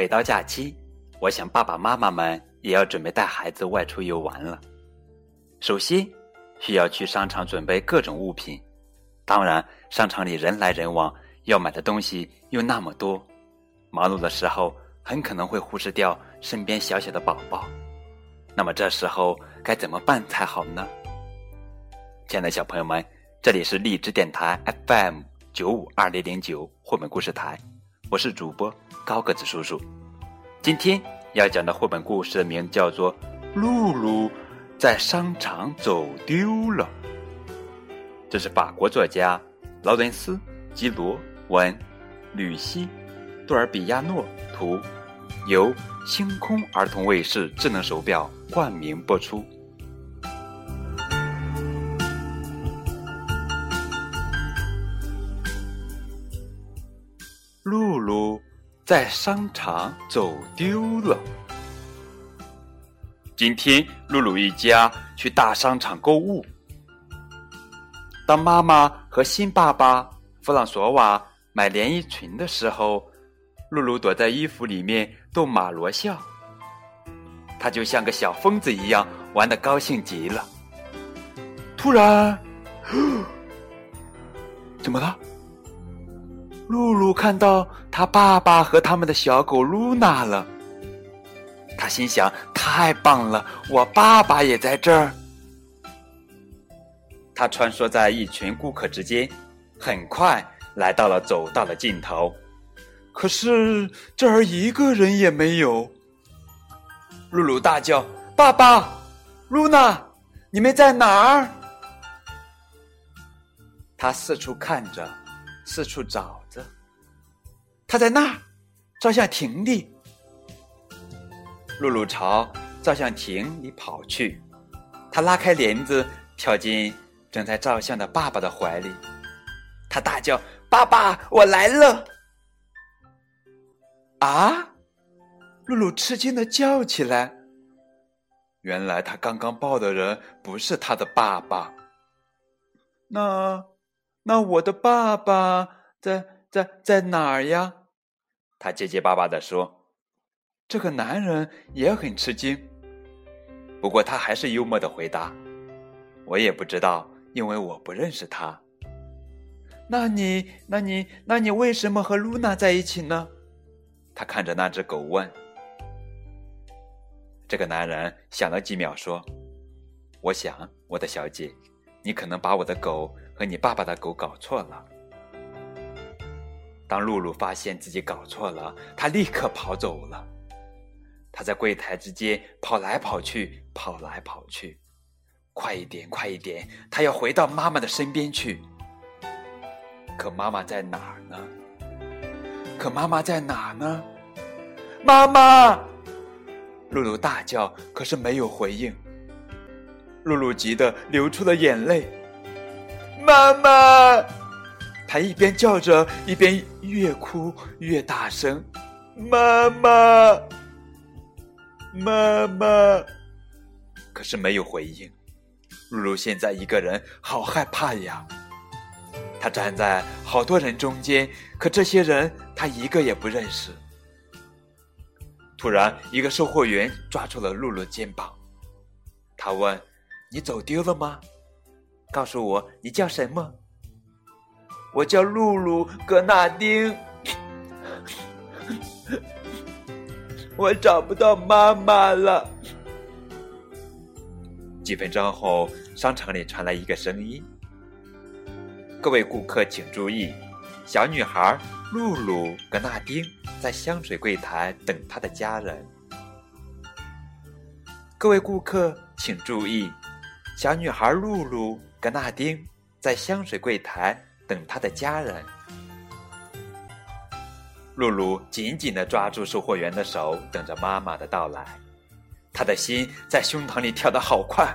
每到假期，我想爸爸妈妈们也要准备带孩子外出游玩了。首先，需要去商场准备各种物品。当然，商场里人来人往，要买的东西又那么多，忙碌的时候很可能会忽视掉身边小小的宝宝。那么这时候该怎么办才好呢？亲爱的小朋友们，这里是荔枝电台 FM 九五二零零九绘本故事台，我是主播高个子叔叔。今天要讲的绘本故事的名字叫做《露露》。在商场走丢了。这是法国作家劳伦斯·基罗文、吕西·杜尔比亚诺图，由星空儿童卫视智能手表冠名播出。露露在商场走丢了。今天，露露一家去大商场购物。当妈妈和新爸爸弗朗索瓦买连衣裙的时候，露露躲在衣服里面逗马罗笑。他就像个小疯子一样，玩的高兴极了。突然，怎么了？露露看到他爸爸和他们的小狗露娜了。他心想：“太棒了，我爸爸也在这儿。”他穿梭在一群顾客之间，很快来到了走道的尽头。可是这儿一个人也没有。露露大叫：“爸爸，露娜，你们在哪儿？”他四处看着，四处找着。他在那儿，照相亭里。露露朝照相亭里跑去，他拉开帘子，跳进正在照相的爸爸的怀里。他大叫：“爸爸，我来了！”啊！露露吃惊的叫起来。原来他刚刚抱的人不是他的爸爸。那，那我的爸爸在在在哪儿呀？他结结巴巴的说。这个男人也很吃惊，不过他还是幽默的回答：“我也不知道，因为我不认识他。”那你、那你、那你为什么和露娜在一起呢？他看着那只狗问。这个男人想了几秒，说：“我想，我的小姐，你可能把我的狗和你爸爸的狗搞错了。”当露露发现自己搞错了，她立刻跑走了。她在柜台之间跑来跑去，跑来跑去，快一点，快一点！她要回到妈妈的身边去。可妈妈在哪儿呢？可妈妈在哪呢？妈妈！露露大叫，可是没有回应。露露急得流出了眼泪。妈妈！她一边叫着，一边越哭越大声。妈妈！妈妈，可是没有回应。露露现在一个人，好害怕呀。她站在好多人中间，可这些人她一个也不认识。突然，一个售货员抓住了露露肩膀，他问：“你走丢了吗？告诉我，你叫什么？”“我叫露露·格纳丁。”我找不到妈妈了。几分钟后，商场里传来一个声音：“各位顾客请注意，小女孩露露·格纳丁在香水柜台等她的家人。”各位顾客请注意，小女孩露露·格纳丁在香水柜台等他的家人。露露紧紧地抓住售货员的手，等着妈妈的到来。她的心在胸膛里跳得好快，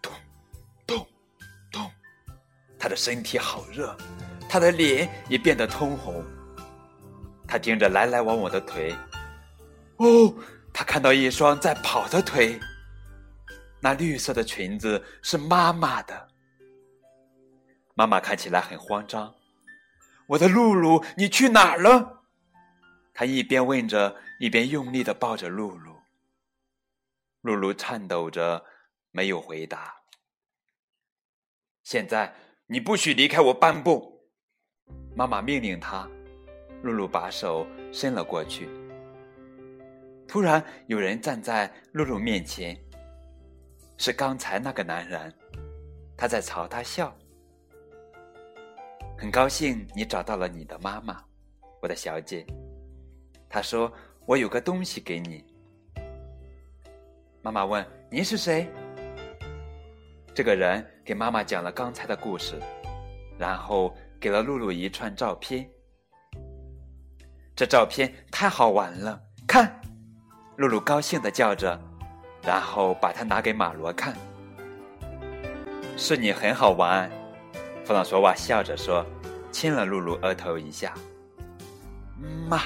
咚，咚，咚。她的身体好热，她的脸也变得通红。她盯着来来往往的腿，哦，她看到一双在跑的腿。那绿色的裙子是妈妈的。妈妈看起来很慌张。我的露露，你去哪儿了？他一边问着，一边用力的抱着露露。露露颤抖着，没有回答。现在你不许离开我半步，妈妈命令他。露露把手伸了过去。突然，有人站在露露面前，是刚才那个男人，他在朝他笑。很高兴你找到了你的妈妈，我的小姐。他说：“我有个东西给你。”妈妈问：“您是谁？”这个人给妈妈讲了刚才的故事，然后给了露露一串照片。这照片太好玩了，看！露露高兴的叫着，然后把它拿给马罗看。是你很好玩，弗朗索瓦笑着说，亲了露露额头一下。妈。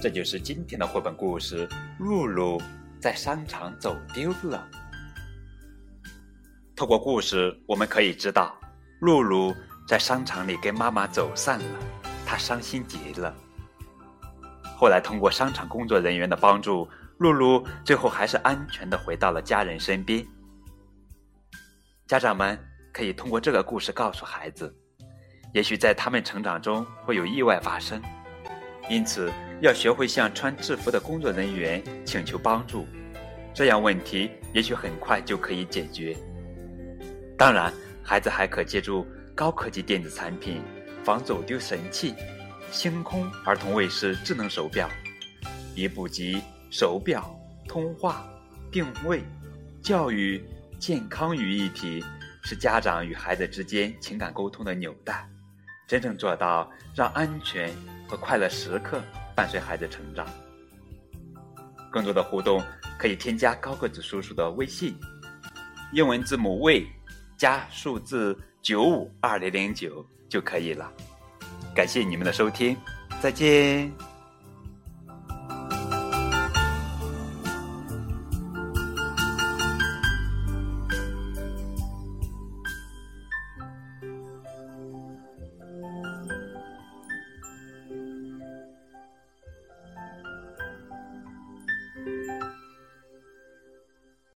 这就是今天的绘本故事《露露在商场走丢了》。透过故事，我们可以知道，露露在商场里跟妈妈走散了，她伤心极了。后来通过商场工作人员的帮助，露露最后还是安全的回到了家人身边。家长们可以通过这个故事告诉孩子，也许在他们成长中会有意外发生，因此。要学会向穿制服的工作人员请求帮助，这样问题也许很快就可以解决。当然，孩子还可借助高科技电子产品、防走丢神器、星空儿童卫士智能手表，以普及手表、通话、定位、教育、健康于一体，是家长与孩子之间情感沟通的纽带，真正做到让安全和快乐时刻。伴随孩子成长，更多的互动可以添加高个子叔叔的微信，英文字母 V 加数字九五二零零九就可以了。感谢你们的收听，再见。